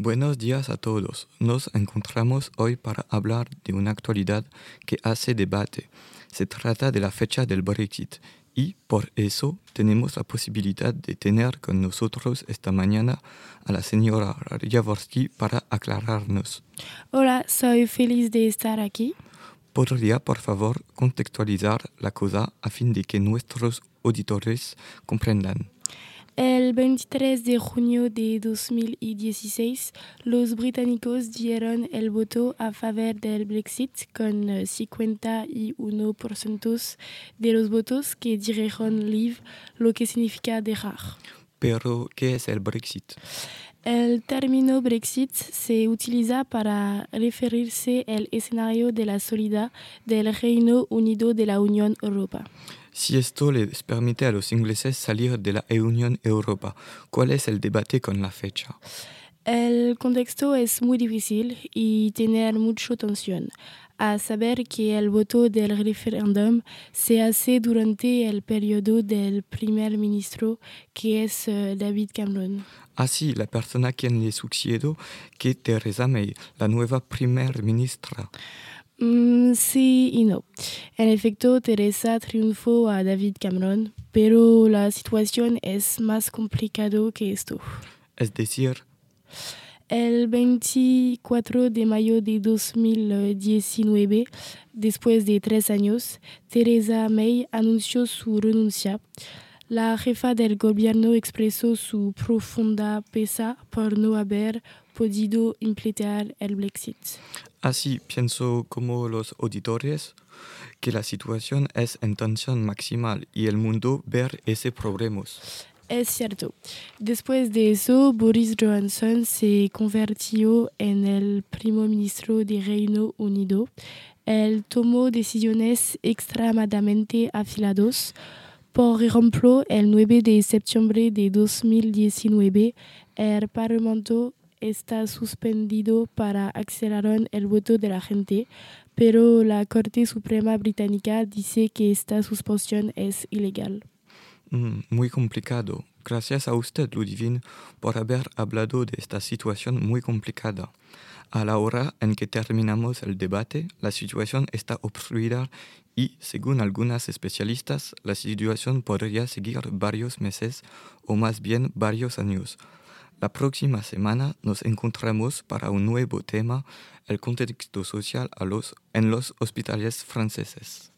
Buenos días a todos. Nos encontramos hoy para hablar de una actualidad que hace debate. Se trata de la fecha del Brexit y por eso tenemos la posibilidad de tener con nosotros esta mañana a la señora Jaworski para aclararnos. Hola, soy feliz de estar aquí. ¿Podría, por favor, contextualizar la cosa a fin de que nuestros auditores comprendan? El 23 de junio de 2016, los británicos dieron el voto a favor del Brexit con 51% de los votos que dijeron leave, lo que significa dejar. Pero, ¿qué es el Brexit? El término Brexit se utiliza para referirse al escenario de la salida del Reino Unido de la Unión Europea. Si esto les permite a los ingleses salir de la Unión Europea, ¿cuál es el debate con la fecha? El contexto es muy difícil y tiene mucha tensión, a saber que el voto del referéndum se hace durante el periodo del primer ministro, que es eh, David Cameron. Así, la persona quien le sucedió que Theresa May, la nueva primer ministra. Mm, sí y no. En efecto, Teresa triunfó a David Cameron, pero la situación es más complicada que esto. Es decir, el 24 de mayo de 2019, después de tres años, Teresa May anunció su renuncia. La jefa del gobierno expresó su profunda pesa por no haber podido implementar el Brexit. Así pienso como los auditores que la situación es en tensión maximal y el mundo ver ese problemas. Es cierto. Después de eso, Boris Johnson se convirtió en el primer ministro del Reino Unido. Él tomó decisiones extremadamente afiladas. Por ejemplo, el 9 de septiembre de 2019, el Parlamento está suspendido para acelerar el voto de la gente, pero la Corte Suprema Británica dice que esta suspensión es ilegal. Mm, muy complicado. Gracias a usted, Ludivine, por haber hablado de esta situación muy complicada. A la hora en que terminamos el debate, la situación está obstruida y, según algunas especialistas, la situación podría seguir varios meses o más bien varios años. La próxima semana nos encontramos para un nuevo tema, el contexto social en los hospitales franceses.